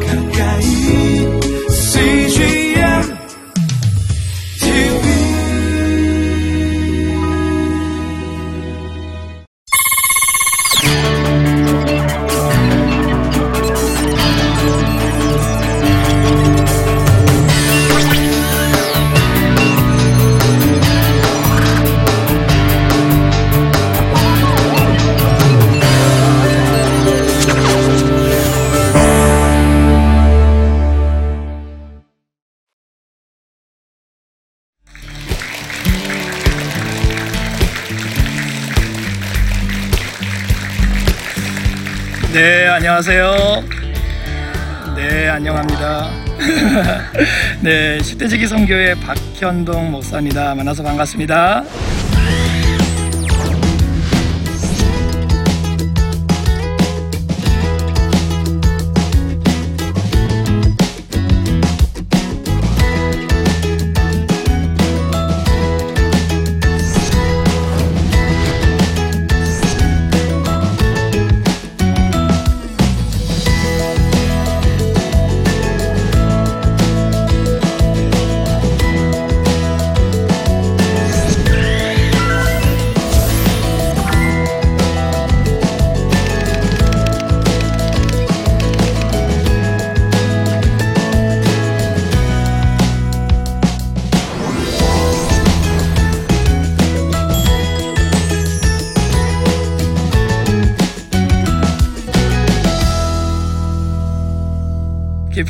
가까 안녕하세요. 네, 안녕합니다. 네, 10대지기 성교회 박현동 목사입니다. 만나서 반갑습니다.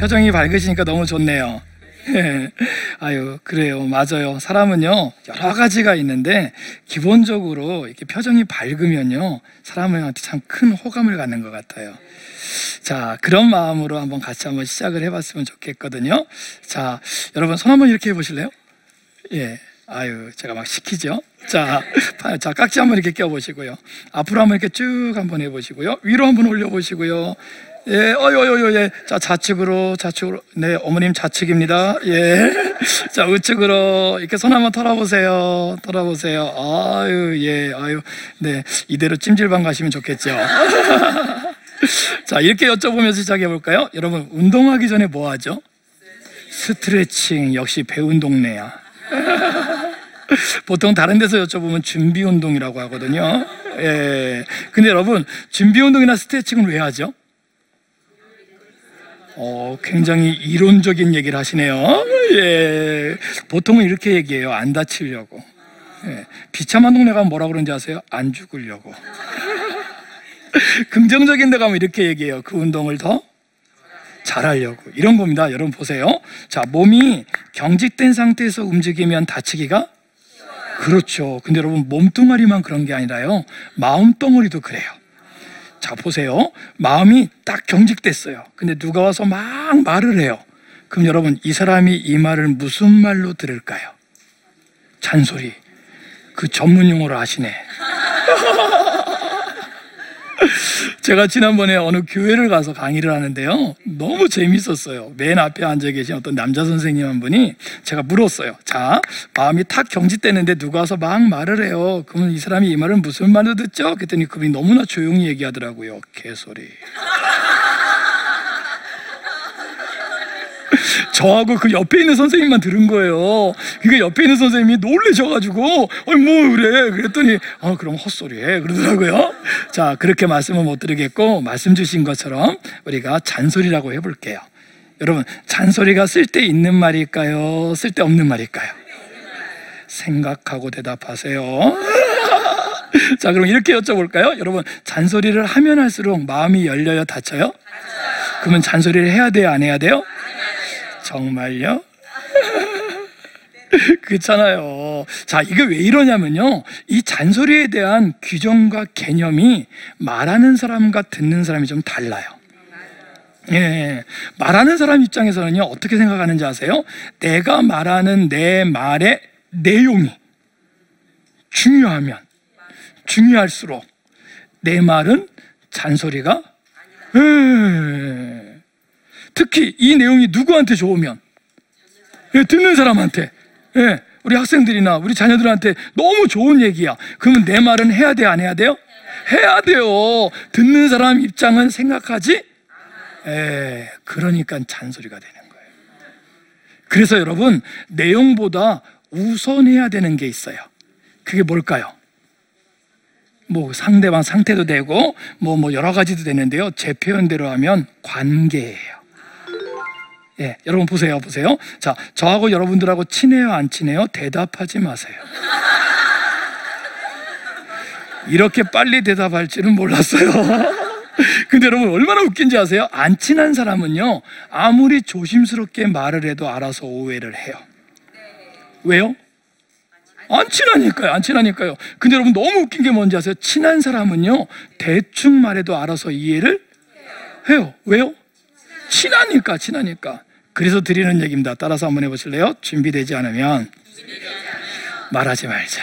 표정이 밝으시니까 너무 좋네요. 아유, 그래요. 맞아요. 사람은요, 여러 가지가 있는데, 기본적으로 이렇게 표정이 밝으면요, 사람한테 참 큰 호감을 갖는 것 같아요. 자, 그런 마음으로 한번 같이 한번 시작을 해봤으면 좋겠거든요. 자, 여러분, 손 한번 이렇게 해보실래요? 예. 아유, 제가 막 시키죠. 자, 파- 자, 깍지 한번 이렇게 껴보시고요. 앞으로 한번 이렇게 쭉 한번 해보시고요. 위로 한번 올려보시고요. 예, 어유, 어유, 어유, 예. 자, 좌측으로, 좌측으로. 네, 어머님 좌측입니다. 예. 자, 우측으로. 이렇게 손 한번 털어보세요. 털어보세요. 아유, 예, 아유. 네, 이대로 찜질방 가시면 좋겠죠. 자, 이렇게 여쭤보면서 시작해볼까요? 여러분, 운동하기 전에 뭐 하죠? 스트레칭. 역시 배운 동네야. 보통 다른 데서 여쭤보면 준비 운동이라고 하거든요. 예. 근데 여러분, 준비 운동이나 스트레칭은 왜 하죠? 어, 굉장히 이론적인 얘기를 하시네요. 예. 보통은 이렇게 얘기해요. 안 다치려고. 예. 비참한 동네 가면 뭐라 그러는지 아세요? 안 죽으려고. 긍정적인 데 가면 이렇게 얘기해요. 그 운동을 더 잘하려고. 이런 겁니다. 여러분 보세요. 자, 몸이 경직된 상태에서 움직이면 다치기가 그렇죠. 근데 여러분 몸뚱아리만 그런 게 아니라요. 마음 덩어리도 그래요. 자, 보세요. 마음이 딱 경직됐어요. 근데 누가 와서 막 말을 해요. 그럼 여러분 이 사람이 이 말을 무슨 말로 들을까요? 잔소리. 그 전문 용어를 아시네. 제가 지난번에 어느 교회를 가서 강의를 하는데요. 너무 재밌었어요. 맨 앞에 앉아 계신 어떤 남자 선생님 한 분이 제가 물었어요. 자, 마음이 탁 경직되는데 누가 와서 막 말을 해요. 그러면 이 사람이 이 말은 무슨 말로 듣죠? 그랬더니 그분이 너무나 조용히 얘기하더라고요. 개소리. 저하고 그 옆에 있는 선생님만 들은 거예요. 그러니까 옆에 있는 선생님이 놀라셔가지고, 어이, 뭐 그래? 그랬더니, 어, 그럼 헛소리해. 그러더라고요. 자, 그렇게 말씀은 못 드리겠고, 말씀 주신 것처럼 우리가 잔소리라고 해볼게요. 여러분, 잔소리가 쓸데 있는 말일까요? 쓸데 없는 말일까요? 생각하고 대답하세요. 자, 그럼 이렇게 여쭤볼까요? 여러분, 잔소리를 하면 할수록 마음이 열려요, 닫혀요? 그러면 잔소리를 해야 돼요, 안 해야 돼요? 정말요? 그렇잖아요. 자, 이게 왜 이러냐면요. 이 잔소리에 대한 규정과 개념이 말하는 사람과 듣는 사람이 좀 달라요. 예, 말하는 사람 입장에서는요, 어떻게 생각하는지 아세요? 내가 말하는 내 말의 내용이 중요하면, 중요할수록 내 말은 잔소리가, 예, 특히 이 내용이 누구한테 좋으면, 예, 듣는 사람한테, 예, 우리 학생들이나 우리 자녀들한테 너무 좋은 얘기야. 그러면 내 말은 해야 돼, 안 해야 돼요? 해야 돼요. 듣는 사람 입장은 생각하지 에, 그러니까 잔소리가 되는 거예요. 그래서 여러분, 내용보다 우선해야 되는 게 있어요. 그게 뭘까요? 뭐 상대방 상태도 되고 뭐 뭐 여러 가지도 되는데요. 제 표현대로 하면 관계예요. 예, 여러분 보세요, 보세요. 자, 저하고 여러분들하고 친해요, 안 친해요? 대답하지 마세요. 이렇게 빨리 대답할 줄은 몰랐어요. 근데 여러분 얼마나 웃긴지 아세요? 안 친한 사람은요 아무리 조심스럽게 말을 해도 알아서 오해를 해요. 왜요? 안 친하니까요. 안 친하니까요. 근데 여러분 너무 웃긴 게 뭔지 아세요? 친한 사람은요 대충 말해도 알아서 이해를 해요. 왜요? 친하니까 친하니까. 그래서 드리는 얘기입니다. 따라서 한번 해보실래요? 준비되지 않으면 말하지 말자.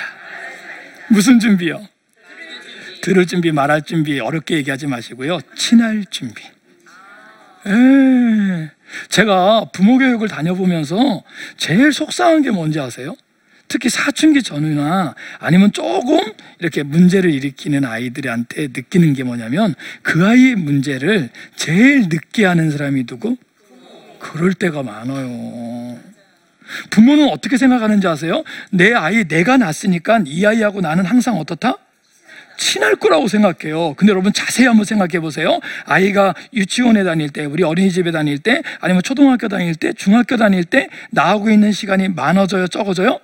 무슨 준비요? 들을 준비, 말할 준비 어렵게 얘기하지 마시고요. 친할 준비. 에 제가 부모 교육을 다녀보면서 제일 속상한 게 뭔지 아세요? 특히 사춘기 전후나 아니면 조금 이렇게 문제를 일으키는 아이들한테 느끼는 게 뭐냐면 그 아이의 문제를 제일 늦게 하는 사람이 누구? 그럴 때가 많아요. 부모는 어떻게 생각하는지 아세요? 내 아이 내가 낳았으니까 이 아이하고 나는 항상 어떻다? 친할 거라고 생각해요. 근데 여러분 자세히 한번 생각해 보세요. 아이가 유치원에 다닐 때, 우리 어린이집에 다닐 때, 아니면 초등학교 다닐 때, 중학교 다닐 때 나하고 있는 시간이 많아져요, 적어져요?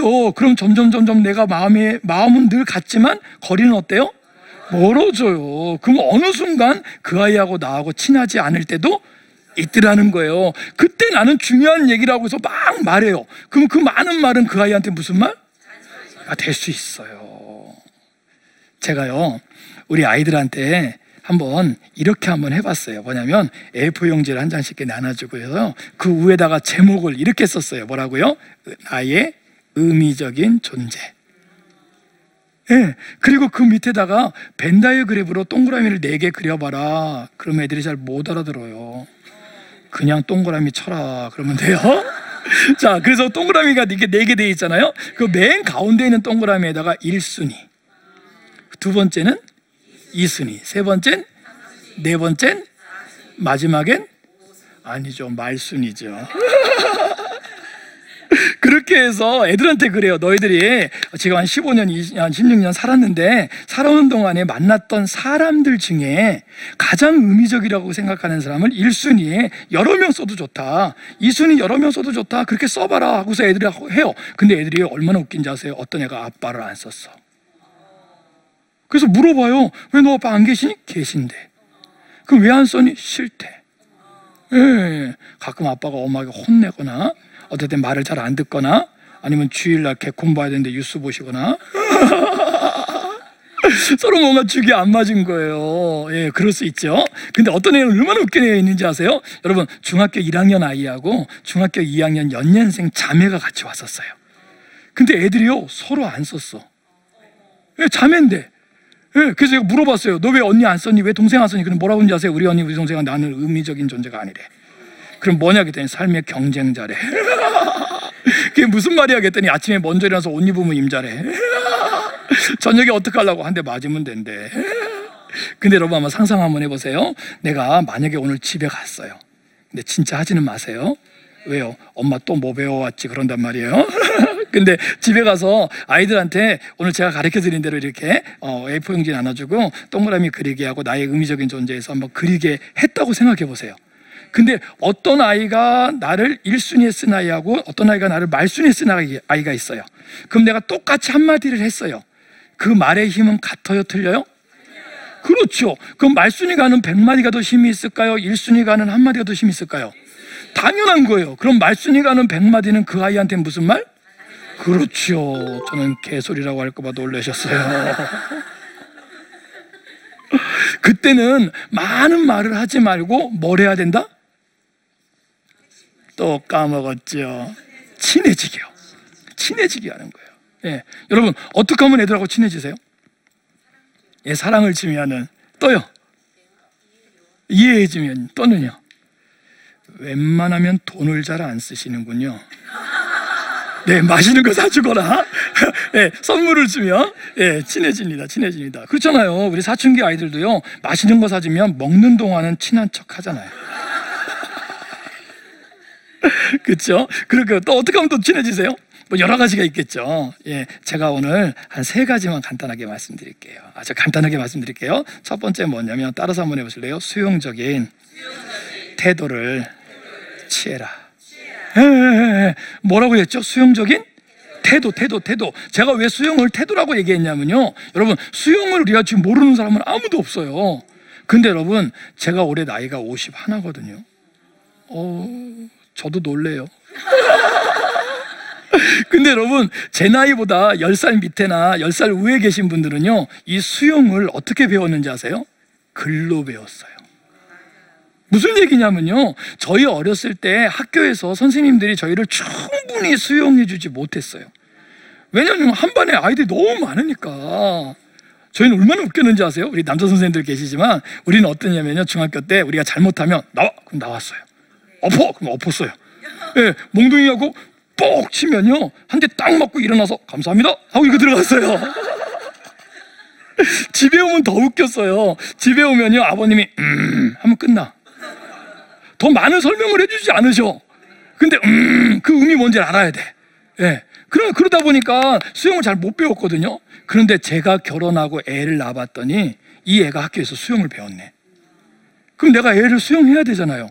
그래요. 그럼 점점 점점 내가 마음이 마음은 늘 같지만 거리는 어때요? 멀어져요. 그럼 어느 순간 그 아이하고 나하고 친하지 않을 때도 있더라는 거예요. 그때 나는 중요한 얘기라고 해서 막 말해요. 그럼 그 많은 말은 그 아이한테 무슨 말? 아, 될 수 있어요. 제가요, 우리 아이들한테 한번 이렇게 한번 해봤어요. 뭐냐면 A4 용지를 한 장씩 나눠주고 해서 그 위에다가 제목을 이렇게 썼어요. 뭐라고요? 나의 의미적인 존재. 예. 그리고 그 밑에다가 벤다이어그램으로 동그라미를 네 개 그려봐라. 그럼 애들이 잘 못 알아들어요. 그냥 동그라미 쳐라. 그러면 돼요. 자, 그래서 동그라미가 이렇게 네개돼 있잖아요. 그 맨 가운데 있는 동그라미에다가 1순위. 두 번째는 2순위. 세 번째는 네 번째는 마지막엔 아니죠. 말순이죠. 그렇게 해서 애들한테 그래요. 너희들이 지금 한 15년, 20년, 16년 살았는데 살아오는 동안에 만났던 사람들 중에 가장 의미적이라고 생각하는 사람을 1순위에 여러 명 써도 좋다. 2순위 여러 명 써도 좋다. 그렇게 써봐라 하고서 애들이 해요. 근데 애들이 얼마나 웃긴지 아세요? 어떤 애가 아빠를 안 썼어. 그래서 물어봐요. 왜 너 아빠 안 계시니? 계신데. 그럼 왜 안 써니? 싫대. 예, 가끔 아빠가 엄마에게 혼내거나 땐 말을 잘 안 듣거나 아니면 주일날 개콘 봐야 되는데 뉴스 보시거나 서로 뭔가 죽이 안 맞은 거예요. 예, 그럴 수 있죠. 근데 어떤 애는 얼마나 웃긴 애가 있는지 아세요? 여러분, 중학교 1학년 아이하고 중학교 2학년 연년생 자매가 같이 왔었어요. 근데 애들이요, 서로 안 썼어. 예, 자매인데. 예, 그래서 제가 물어봤어요. 너 왜 언니 안 썼니? 왜 동생 안 썼니? 그럼 뭐라고 하는지 아세요? 우리 언니, 우리 동생은 나는 의미적인 존재가 아니래. 그럼 뭐냐 그랬더니 삶의 경쟁자래. 그게 무슨 말이야 그랬더니 아침에 먼저 일어나서 옷 입으면 임자래. 저녁에 어떻게 하려고 한 대 맞으면 된대. 근데 여러분 한번 상상 한번 해보세요. 내가 만약에 오늘 집에 갔어요. 근데 진짜 하지는 마세요. 왜요? 엄마 또 뭐 배워왔지 그런단 말이에요. 근데 집에 가서 아이들한테 오늘 제가 가르쳐 드린 대로 이렇게 어, A4 용지 나눠주고 동그라미 그리게 하고 나의 의미적인 존재에서 한번 그리게 했다고 생각해 보세요. 근데 어떤 아이가 나를 1순위에 쓴 아이하고 어떤 아이가 나를 말순위에 쓴 아이- 아이가 있어요. 그럼 내가 똑같이 한마디를 했어요. 그 말의 힘은 같아요, 틀려요? 그렇죠. 그럼 말순위가 하는 100마디가 더 힘이 있을까요? 1순위가 하는 한마디가 더 힘이 있을까요? 당연한 거예요. 그럼 말순위가 하는 100마디는 그 아이한테 무슨 말? 그렇죠. 저는 개소리라고 할까봐 놀라셨어요. 그때는 많은 말을 하지 말고 뭘 해야 된다? 또 까먹었죠. 친해지게요. 친해지게 하는 거예요. 예. 여러분, 어떻게 하면 애들하고 친해지세요? 예, 사랑을 주면은 또요. 이해해 주면 또는요. 웬만하면 돈을 잘 안 쓰시는군요. 네, 맛있는 거 사주거나, 예, 선물을 주면, 예, 친해집니다. 친해집니다. 그렇잖아요. 우리 사춘기 아이들도요, 맛있는 거 사주면 먹는 동안은 친한 척 하잖아요. 그렇죠? 그리고 또 어떻게 하면 또 친해지세요? 뭐 여러 가지가 있겠죠. 예, 제가 오늘 한 세 가지만 간단하게 말씀드릴게요. 아주 간단하게 말씀드릴게요. 첫 번째 뭐냐면 따라서 한번 해보실래요? 수용적인 태도를 취해라. 예, 예, 예. 뭐라고 했죠? 수용적인 태도, 태도, 태도. 제가 왜 수용을 태도라고 얘기했냐면요. 여러분, 수용을 우리가 지금 모르는 사람은 아무도 없어요. 근데 여러분, 제가 올해 나이가 50 하나거든요. 어, 저도 놀래요. 근데 여러분, 제 나이보다 10살 밑에나 10살 위에 계신 분들은요, 이 수용을 어떻게 배웠는지 아세요? 글로 배웠어요. 무슨 얘기냐면요. 저희 어렸을 때 학교에서 선생님들이 저희를 충분히 수용해 주지 못했어요. 왜냐하면 한 반에 아이들이 너무 많으니까. 저희는 얼마나 웃겼는지 아세요? 우리 남자 선생님들 계시지만 우리는 어떠냐면요. 중학교 때 우리가 잘못하면 나와! 그럼 나왔어요. 엎어! 그럼 엎었어요. 예, 몽둥이하고 뽁 치면요. 한 대 딱 맞고 일어나서 감사합니다! 하고 이거 들어갔어요. 집에 오면 더 웃겼어요. 집에 오면요. 아버님이 음 하면 끝나. 더 많은 설명을 해주지 않으셔. 근데 음, 그 의미 뭔지 알아야 돼. 예. 그러, 그러다 보니까 수영을 잘 못 배웠거든요. 그런데 제가 결혼하고 애를 낳아봤더니 이 애가 학교에서 수영을 배웠네. 그럼 내가 애를 수영해야 되잖아요.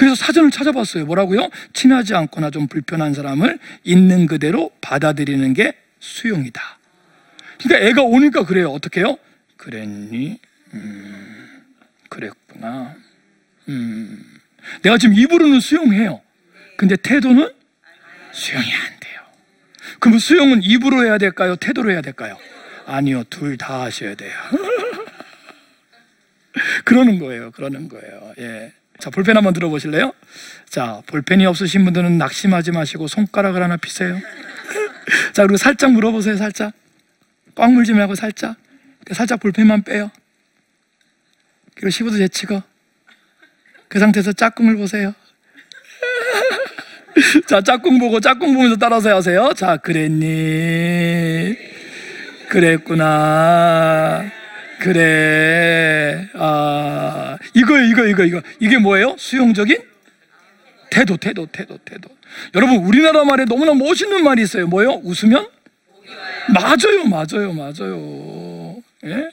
그래서 사전을 찾아봤어요. 뭐라고요? 친하지 않거나 좀 불편한 사람을 있는 그대로 받아들이는 게 수용이다. 그러니까 애가 오니까 그래요. 어떻게 해요? 그랬니? 음, 그랬구나. 음. 내가 지금 입으로는 수용해요. 근데 태도는 수용이 안 돼요. 그러면 수용은 입으로 해야 될까요? 태도로 해야 될까요? 아니요, 둘 다 하셔야 돼요. 그러는 거예요. 그러는 거예요. 예. 자, 볼펜 한번 들어보실래요? 자, 볼펜이 없으신 분들은 낙심하지 마시고 손가락을 하나 피세요. 자, 그리고 살짝 물어보세요. 살짝. 꽉 물지 말고 살짝. 살짝 볼펜만 빼요. 그리고 15도 제치고. 그 상태에서 짝꿍을 보세요. 자, 짝꿍 보고 짝꿍 보면서 따라서 하세요. 자, 그랬니? 그랬구나. 그래. 아, 이거요, 이거, 이거, 이거. 이게 뭐예요? 수용적인 태도, 태도, 태도, 태도. 여러분, 우리나라 말에 너무나 멋있는 말이 있어요. 뭐예요? 웃으면? 맞아요, 맞아요, 맞아요. 예?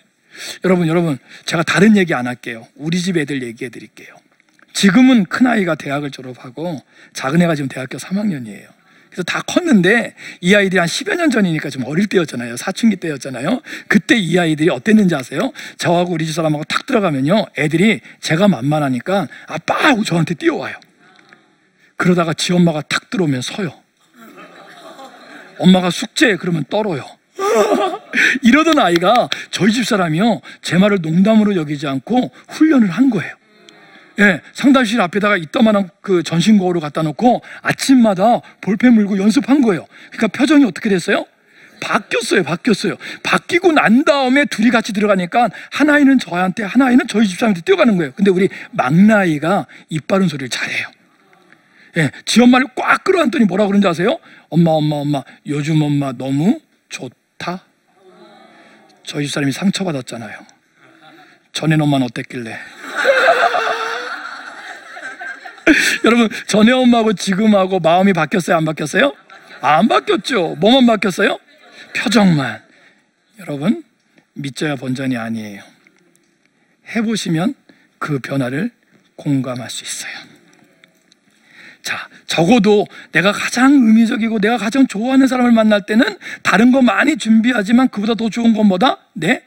여러분, 여러분, 제가 다른 얘기 안 할게요. 우리 집 애들 얘기해 드릴게요. 지금은 큰 아이가 대학을 졸업하고 작은 애가 지금 대학교 3학년이에요. 그래서 다 컸는데 이 아이들이 한 10여 년 전이니까 좀 어릴 때였잖아요. 사춘기 때였잖아요. 그때 이 아이들이 어땠는지 아세요? 저하고 우리 집 사람하고 탁 들어가면요. 애들이 제가 만만하니까 아빠 하고 저한테 뛰어와요. 그러다가 지 엄마가 탁 들어오면 서요. 엄마가 숙제 그러면 떨어요. 이러던 아이가 저희 집 사람이요. 제 말을 농담으로 여기지 않고 훈련을 한 거예요. 예, 상담실 앞에다가 이따만한 그 전신 거울을 갖다 놓고 아침마다 볼펜 물고 연습한 거예요. 그러니까 표정이 어떻게 됐어요? 바뀌었어요, 바뀌었어요. 바뀌고 난 다음에 둘이 같이 들어가니까 한 아이는 저한테, 한 아이는 저희 집사람한테 뛰어가는 거예요. 근데 우리 막나이가 입 바른 소리를 잘해요. 예, 지 엄마를 꽉 끌어안더니 뭐라 그런지 아세요? 엄마, 엄마, 엄마, 요즘 엄마 너무 좋다. 저희 집사람이 상처받았잖아요. 전엔 엄마는 어땠길래? 여러분 전에 엄마하고 지금하고 마음이 바뀌었어요? 안 바뀌었어요? 안 바뀌었죠. 뭐만 바뀌었어요? 표정만. 여러분 믿져야 본전이 아니에요. 해보시면 그 변화를 공감할 수 있어요. 자, 적어도 내가 가장 의미적이고 내가 가장 좋아하는 사람을 만날 때는 다른 거 많이 준비하지만 그보다 더 좋은 건 뭐다? 내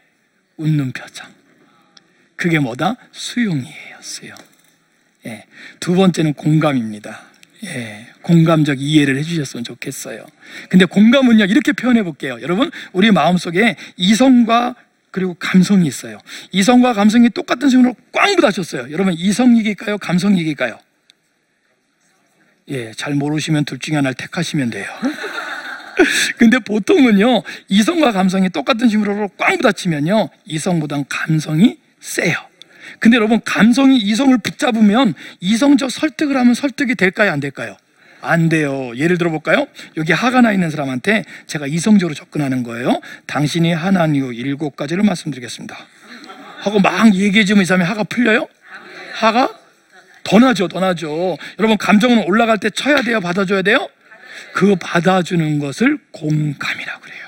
웃는 표정. 그게 뭐다? 수용이에요, 수용. 예. 두 번째는 공감입니다. 예. 공감적 이해를 해주셨으면 좋겠어요. 근데 공감은요, 이렇게 표현해 볼게요. 여러분, 우리 마음속에 이성과 그리고 감성이 있어요. 이성과 감성이 똑같은 식으로 꽝 부딪혔어요. 여러분, 이성이길까요? 감성이길까요? 예, 잘 모르시면 둘 중에 하나를 택하시면 돼요. 근데 보통은요, 이성과 감성이 똑같은 식으로 꽝 부딪히면요, 이성보단 감성이 세요. 근데 여러분 감성이 이성을 붙잡으면 이성적 설득을 하면 설득이 될까요 안 될까요? 안 돼요. 예를 들어 볼까요? 여기 하가 나 있는 사람한테 제가 이성적으로 접근하는 거예요. 당신이 하나니 후 일곱 가지를 말씀드리겠습니다. 하고 막 얘기해 주면 이 사람이 하가 풀려요? 하가 더 나죠, 더 나죠. 여러분 감정은 올라갈 때 쳐야 돼요, 받아줘야 돼요? 그 받아주는 것을 공감이라고 그래요.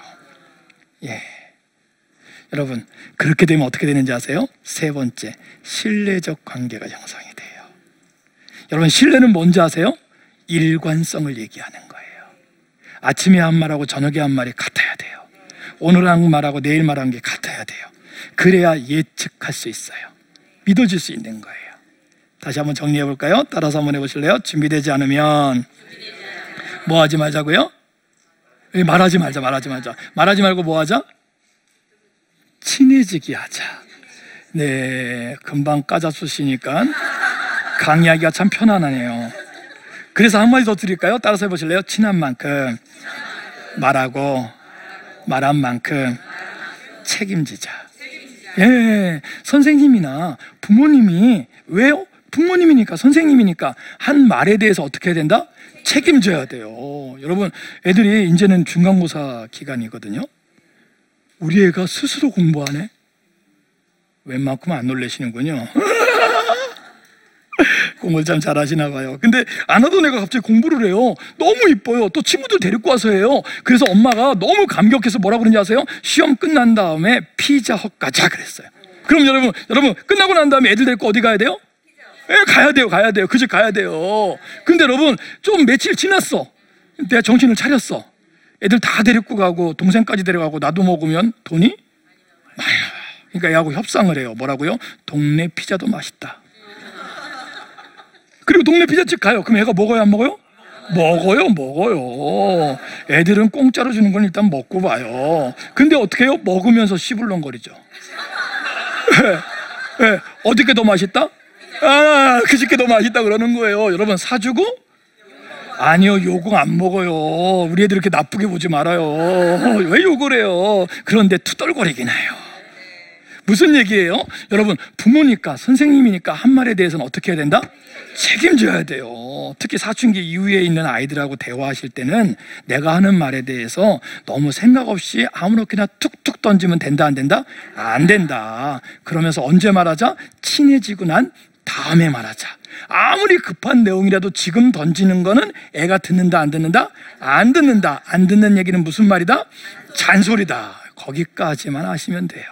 예. 여러분 그렇게 되면 어떻게 되는지 아세요? 세 번째 신뢰적 관계가 형성이 돼요. 여러분 신뢰는 뭔지 아세요? 일관성을 얘기하는 거예요. 아침에 한 말하고 저녁에 한 말이 같아야 돼요. 오늘 한 말하고 내일 말한 게 같아야 돼요. 그래야 예측할 수 있어요. 믿어질 수 있는 거예요. 다시 한번 정리해 볼까요? 따라서 한번 해보실래요? 준비되지 않으면 뭐 하지 말자고요? 예, 말하지 말자, 말하지 말자. 말하지 말고 뭐 하자? 친해지기 하자. 네, 금방 까잡수시니까 강의하기가 참 편안하네요. 그래서 한 마디 더 드릴까요? 따라서 해보실래요? 친한 만큼 말하고 말한 만큼 책임지자. 예, 선생님이나 부모님이 왜요? 부모님이니까 선생님이니까 한 말에 대해서 어떻게 해야 된다? 책임져야 돼요. 여러분, 애들이 이제는 중간고사 기간이거든요. 우리 애가 스스로 공부하네. 웬만큼 안 놀래시는군요. 공부를 참 잘하시나 봐요. 근데 안 하던 애가 갑자기 공부를 해요. 너무 이뻐요. 또 친구들 데리고 와서 해요. 그래서 엄마가 너무 감격해서 뭐라 그러는지 아세요? 시험 끝난 다음에 피자 헛 가자 그랬어요. 그럼 여러분, 여러분 끝나고 난 다음에 애들 데리고 어디 가야 돼요? 예, 가야 돼요, 가야 돼요. 그 집 가야 돼요. 근데 여러분, 좀 며칠 지났어. 내가 정신을 차렸어. 애들 다 데리고 가고, 동생까지 데려가고, 나도 먹으면 돈이 많이 나와. 그러니까 얘하고 협상을 해요. 뭐라고요? 동네 피자도 맛있다. 그리고 동네 피자집 가요. 그럼 애가 먹어요, 안 먹어요? 먹어요, 먹어요. 애들은 공짜로 주는 건 일단 먹고 봐요. 근데 어떻게 해요? 먹으면서 씨불렁거리죠. 예, 예. 어디게 더 맛있다? 아, 그 집게 더 맛있다 그러는 거예요. 여러분 사주고? 아니요, 욕은 안 먹어요. 우리 애들 이렇게 나쁘게 보지 말아요. 왜 욕을 해요? 그런데 투덜거리긴 해요. 무슨 얘기예요? 여러분, 부모니까, 선생님이니까 한 말에 대해서는 어떻게 해야 된다? 책임져야 돼요. 특히 사춘기 이후에 있는 아이들하고 대화하실 때는 내가 하는 말에 대해서 너무 생각 없이 아무렇게나 툭툭 던지면 된다, 안 된다? 안 된다. 그러면서 언제 말하자? 친해지고 난 다음에 말하자. 아무리 급한 내용이라도 지금 던지는 거는 애가 듣는다, 안 듣는다? 안 듣는다. 안 듣는 얘기는 무슨 말이다? 잔소리다. 거기까지만 하시면 돼요.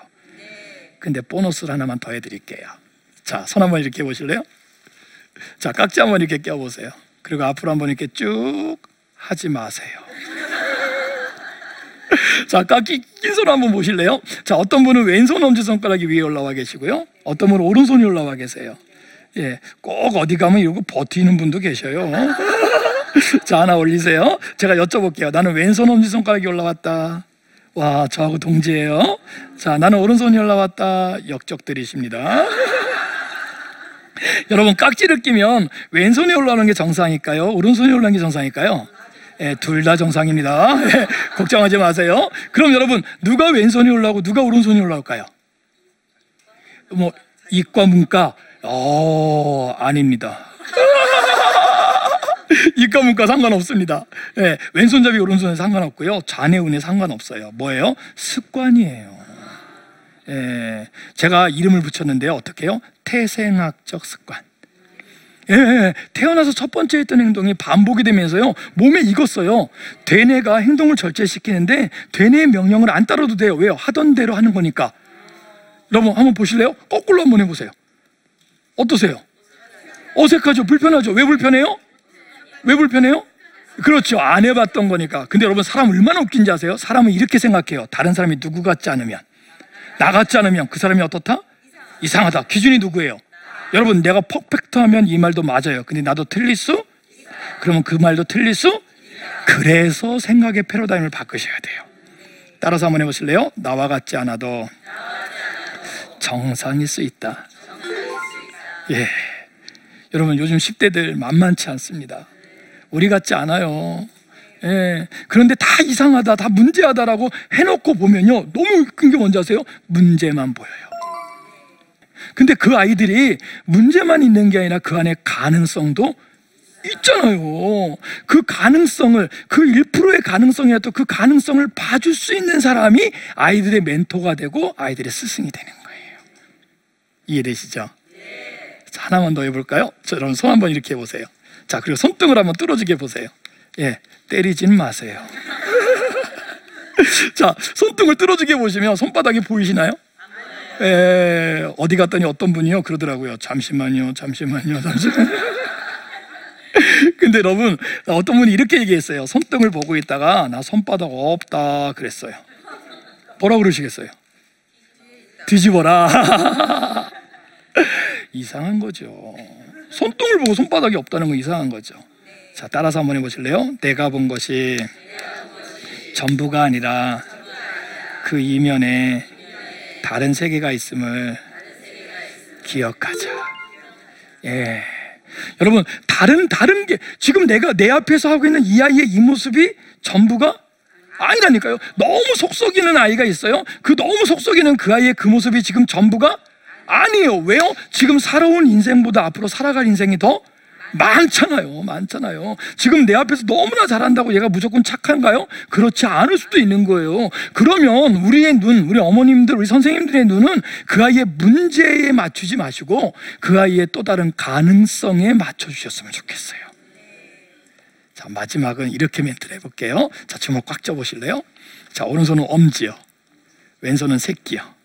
근데 보너스를 하나만 더 해드릴게요. 자, 손 한번 이렇게 보실래요? 자, 깍지 한번 이렇게 껴보세요. 그리고 앞으로 한번 이렇게 쭉 하지 마세요. 자, 깍지 낀 손 한번 보실래요? 자, 어떤 분은 왼손 엄지손가락이 위에 올라와 계시고요. 어떤 분은 오른손이 올라와 계세요. 예, 꼭 어디 가면 이러고 버티는 분도 계셔요. 자, 하나 올리세요. 제가 여쭤볼게요. 나는 왼손 엄지손가락이 올라왔다. 와, 저하고 동지예요. 자, 나는 오른손이 올라왔다. 역적들이십니다. 여러분, 깍지를 끼면 왼손이 올라오는 게 정상일까요? 오른손이 올라오는 게 정상일까요? 예, 둘 다 정상입니다. 예, 걱정하지 마세요. 그럼 여러분, 누가 왼손이 올라오고 누가 오른손이 올라올까요? 뭐, 이과, 문과, 어, 아닙니다. 이과 문과 상관없습니다. 예, 왼손잡이 오른손은 상관없고요. 좌뇌운에 상관없어요. 뭐예요? 습관이에요. 예, 제가 이름을 붙였는데요. 어떻게요? 태생학적 습관. 예, 예, 태어나서 첫 번째 했던 행동이 반복이 되면서요 몸에 익었어요. 되뇌가 행동을 절제시키는데 되뇌의 명령을 안 따라도 돼요. 왜요? 하던 대로 하는 거니까. 여러분 한번 보실래요? 거꾸로 한번 해보세요. 어떠세요? 어색하죠? 불편하죠? 왜 불편해요? 왜 불편해요? 그렇죠. 안 해봤던 거니까. 근데 여러분 사람 얼마나 웃긴지 아세요? 사람은 이렇게 생각해요. 다른 사람이 누구 같지 않으면 나 같지 않으면 그 사람이 어떻다? 이상하다. 기준이 누구예요? 여러분 내가 퍼펙트 하면 이 말도 맞아요. 근데 나도 틀릴 수? 그러면 그 말도 틀릴 수? 그래서 생각의 패러다임을 바꾸셔야 돼요. 따라서 한번 해보실래요? 나와 같지 않아도 정상일 수 있다. 예. 여러분 요즘 10대들 만만치 않습니다. 우리 같지 않아요. 예. 그런데 다 이상하다, 다 문제하다라고 해놓고 보면요. 너무 웃긴 게 뭔지 아세요? 문제만 보여요. 근데 그 아이들이 문제만 있는 게 아니라 그 안에 가능성도 있잖아요. 그 가능성을 그 1%의 가능성이라도 그 가능성을 봐줄 수 있는 사람이 아이들의 멘토가 되고 아이들의 스승이 되는 거예요. 이해되시죠? 자, 하나만 더 해볼까요? 자, 여러분 손 한번 이렇게 해보세요. 자, 그리고 손등을 한번 뚫어지게 보세요. 예, 때리진 마세요. 자, 손등을 뚫어지게 보시면 손바닥이 보이시나요? 예, 어디 갔더니 어떤 분이요 그러더라고요. 잠시만요, 잠시만요, 잠시만요. 근데 여러분 어떤 분이 이렇게 얘기했어요. 손등을 보고 있다가 나 손바닥 없다 그랬어요. 뭐라 그러시겠어요? 뒤집어라. 이상한 거죠. 손등을 보고 손바닥이 없다는 건 이상한 거죠. 자, 따라서 한번 해보실래요? 내가 본 것이 전부가 아니라 그 이면에 다른 세계가 있음을 기억하자. 예. 여러분, 다른, 다른 게, 지금 내가 내 앞에서 하고 있는 이 아이의 이 모습이 전부가 아니라니까요. 너무 속썩이는 아이가 있어요. 그 너무 속썩이는 그 아이의 그 모습이 지금 전부가 아니에요. 왜요? 지금 살아온 인생보다 앞으로 살아갈 인생이 더 많잖아요. 많잖아요. 지금 내 앞에서 너무나 잘한다고 얘가 무조건 착한가요? 그렇지 않을 수도 있는 거예요. 그러면 우리의 눈, 우리 어머님들, 우리 선생님들의 눈은 그 아이의 문제에 맞추지 마시고 그 아이의 또 다른 가능성에 맞춰주셨으면 좋겠어요. 자, 마지막은 이렇게 멘트를 해볼게요. 자, 주먹 꽉 쥐어보실래요? 자, 오른손은 엄지요. 왼손은 새끼요.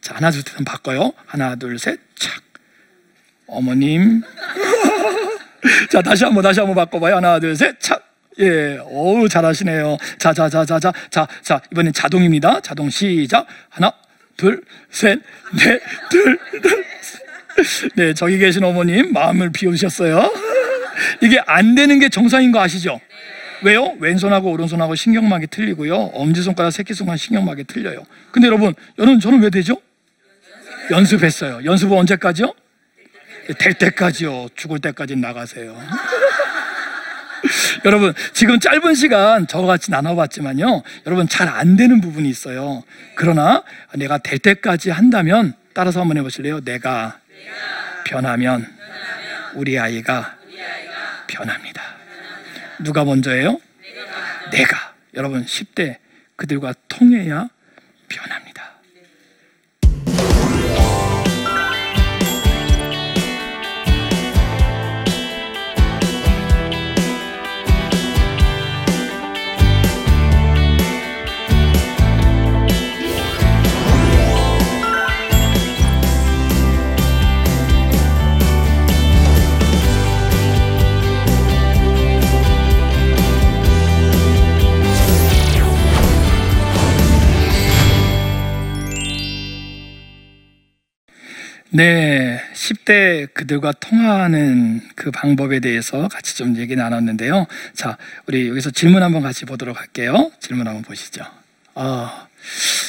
자, 하나, 둘, 셋 바꿔요. 하나, 둘, 셋, 착. 어머님. 자, 다시 한번, 다시 한번 바꿔 봐요. 하나, 둘, 셋, 착. 예, 어우, 잘하시네요. 자, 자, 자, 자, 자, 자, 자, 이번엔 자동입니다. 자동 시작. 하나, 둘, 셋, 넷, 둘, 둘. 네, 저기 계신 어머님, 마음을 비우셨어요. 이게 안 되는 게 정상인 거 아시죠? 왜요? 왼손하고 오른손하고 신경막이 틀리고요. 엄지손가락, 새끼손가락 신경막이 틀려요. 근데 여러분, 여러분 저는 왜 되죠? 연습했어요. 연습은 언제까지요? 될 때까지요. 죽을 때까지 나가세요. 여러분, 지금 짧은 시간 저같이 나눠봤지만요. 여러분, 잘 안 되는 부분이 있어요. 그러나 내가 될 때까지 한다면 따라서 한번 해보실래요? 내가 변하면 우리 아이가 변합니다. 누가 먼저예요? 내가. 여러분 10대 그들과 통해야 변합니다. 네, 10대 그들과 통화하는 그 방법에 대해서 같이 좀 얘기 나눴는데요. 자, 우리 여기서 질문 한번 같이 보도록 할게요. 질문 한번 보시죠. 아,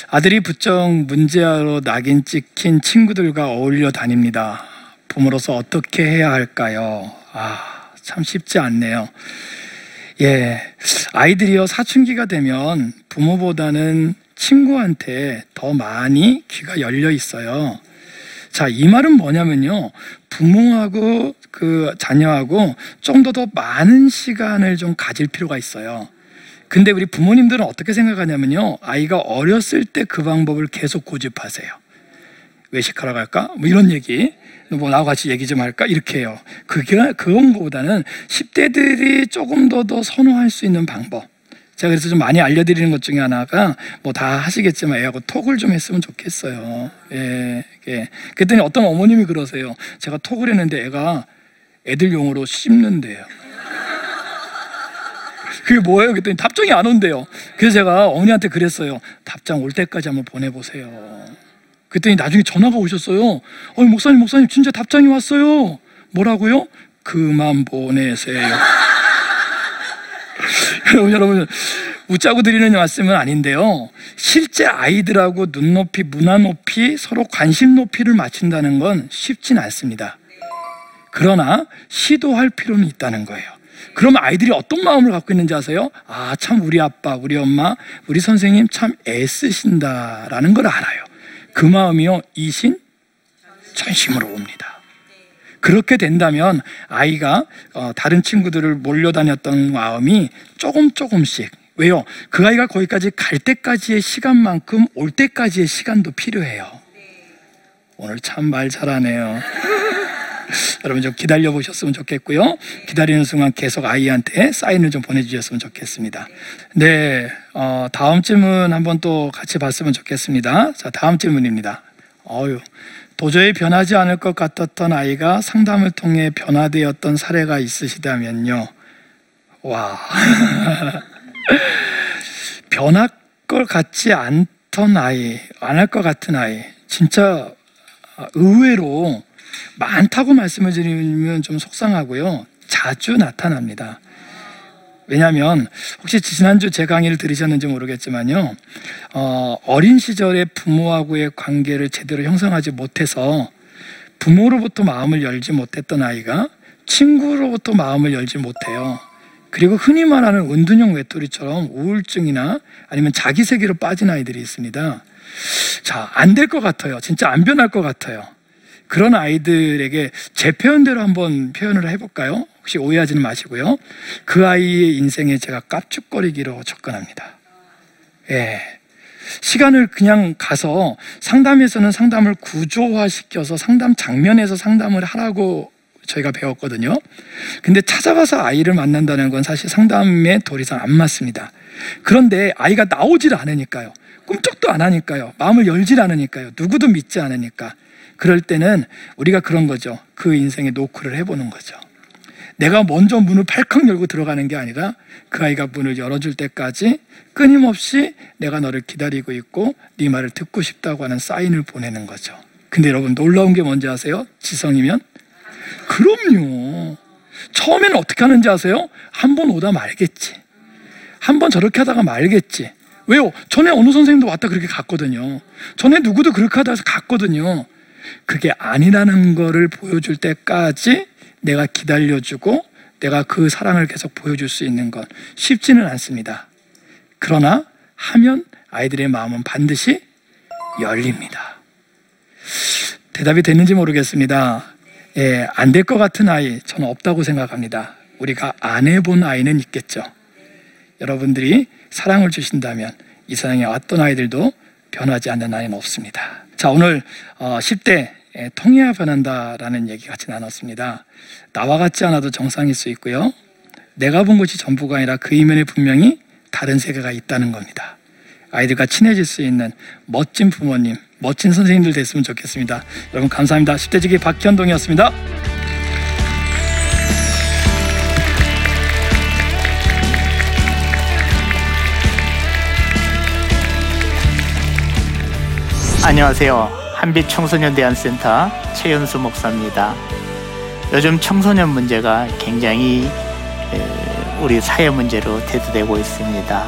아들이 부쩍 문제아로 낙인 찍힌 친구들과 어울려 다닙니다. 부모로서 어떻게 해야 할까요? 아, 참 쉽지 않네요. 예, 아이들이요 사춘기가 되면 부모보다는 친구한테 더 많이 귀가 열려 있어요. 자, 이 말은 뭐냐면요. 부모하고 그 자녀하고 좀 더 더 많은 시간을 좀 가질 필요가 있어요. 근데 우리 부모님들은 어떻게 생각하냐면요. 아이가 어렸을 때 그 방법을 계속 고집하세요. 외식하러 갈까? 뭐 이런 얘기. 뭐 나와 같이 얘기 좀 할까? 이렇게 해요. 그게 그런 것보다는 10대들이 조금 더 더 선호할 수 있는 방법. 제가 그래서 좀 많이 알려드리는 것 중에 하나가 뭐 다 하시겠지만 애하고 톡을 좀 했으면 좋겠어요. 예, 예. 그랬더니 어떤 어머님이 그러세요. 제가 톡을 했는데 애가 애들 용어로 씹는데요. 그게 뭐예요? 그랬더니 답장이 안 온대요. 그래서 제가 어머니한테 그랬어요. 답장 올 때까지 한번 보내보세요. 그랬더니 나중에 전화가 오셨어요. 어, 목사님, 목사님, 진짜 답장이 왔어요. 뭐라고요? 그만 보내세요. 여러분 웃자고 드리는 말씀은 아닌데요. 실제 아이들하고 눈높이, 문화 높이, 서로 관심 높이를 맞춘다는 건 쉽진 않습니다. 그러나 시도할 필요는 있다는 거예요. 그러면 아이들이 어떤 마음을 갖고 있는지 아세요? 아, 참 우리 아빠, 우리 엄마, 우리 선생님 참 애쓰신다라는 걸 알아요. 그 마음이요, 이신 전심으로 옵니다. 그렇게 된다면 아이가 어, 다른 친구들을 몰려다녔던 마음이 조금 조금씩 왜요? 그 아이가 거기까지 갈 때까지의 시간만큼 올 때까지의 시간도 필요해요. 오늘 참 말 잘하네요. 여러분 좀 기다려 보셨으면 좋겠고요. 기다리는 순간 계속 아이한테 사인을 좀 보내주셨으면 좋겠습니다. 네, 어, 다음 질문 한번 또 같이 봤으면 좋겠습니다. 자, 다음 질문입니다. 어유, 도저히 변하지 않을 것 같았던 아이가 상담을 통해 변화되었던 사례가 있으시다면요. 와, 변할 것 같지 않던 아이, 안 할 것 같은 아이, 진짜 의외로 많다고 말씀을 드리면 좀 속상하고요. 자주 나타납니다. 왜냐하면 혹시 지난주 제 강의를 들으셨는지 모르겠지만요. 어, 어린 시절에 부모하고의 관계를 제대로 형성하지 못해서 부모로부터 마음을 열지 못했던 아이가 친구로부터 마음을 열지 못해요. 그리고 흔히 말하는 은둔형 외톨이처럼 우울증이나 아니면 자기 세계로 빠진 아이들이 있습니다. 자, 안 될 것 같아요. 진짜 안 변할 것 같아요. 그런 아이들에게 제 표현대로 한번 표현을 해볼까요? 혹시 오해하지는 마시고요. 그 아이의 인생에 제가 깝죽거리기로 접근합니다. 예. 시간을 그냥 가서 상담에서는 상담을 구조화시켜서 상담 장면에서 상담을 하라고 저희가 배웠거든요. 근데 찾아가서 아이를 만난다는 건 사실 상담에 더 이상 안 맞습니다. 그런데 아이가 나오질 않으니까요. 꿈쩍도 안 하니까요. 마음을 열질 않으니까요. 누구도 믿지 않으니까. 그럴 때는 우리가 그런 거죠. 그 인생에 노크를 해보는 거죠. 내가 먼저 문을 팔칵 열고 들어가는 게 아니라 그 아이가 문을 열어줄 때까지 끊임없이 내가 너를 기다리고 있고 네 말을 듣고 싶다고 하는 사인을 보내는 거죠. 근데 여러분 놀라운 게 뭔지 아세요? 지성이면? 그럼요. 처음에는 어떻게 하는지 아세요? 한 번 오다 말겠지. 한 번 저렇게 하다가 말겠지. 왜요? 전에 어느 선생님도 왔다 그렇게 갔거든요. 전에 누구도 그렇게 하다 가 갔거든요. 그게 아니라는 거를 보여줄 때까지 내가 기다려주고 내가 그 사랑을 계속 보여줄 수 있는 건 쉽지는 않습니다. 그러나 하면 아이들의 마음은 반드시 열립니다. 대답이 됐는지 모르겠습니다. 예, 안 될 것 같은 아이 저는 없다고 생각합니다. 우리가 안 해본 아이는 있겠죠. 여러분들이 사랑을 주신다면 이 세상에 어떤 아이들도 변하지 않는 아이는 없습니다. 자, 오늘 10대 어, 통해야 변한다라는 얘기 같이 나눴습니다. 나와 같지 않아도 정상일 수 있고요. 내가 본 것이 전부가 아니라 그 이면에 분명히 다른 세계가 있다는 겁니다. 아이들과 친해질 수 있는 멋진 부모님, 멋진 선생님들 됐으면 좋겠습니다. 여러분 감사합니다. 10대 지기 박현동이었습니다. 안녕하세요. 한빛 청소년 대안센터 최연수 목사입니다. 요즘 청소년 문제가 굉장히 우리 사회 문제로 대두되고 있습니다.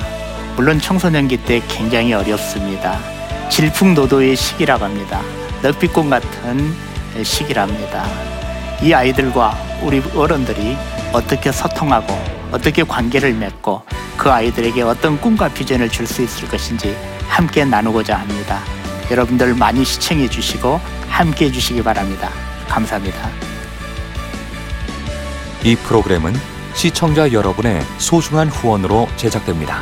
물론 청소년기 때 굉장히 어렵습니다. 질풍노도의 시기라고 합니다. 넉빛꽃 같은 시기랍니다. 이 아이들과 우리 어른들이 어떻게 소통하고 어떻게 관계를 맺고 그 아이들에게 어떤 꿈과 비전을 줄 수 있을 것인지 함께 나누고자 합니다. 여러분들 많이 시청해 주시고 함께 해 주시기 바랍니다. 감사합니다. 이 프로그램은 시청자 여러분의 소중한 후원으로 제작됩니다.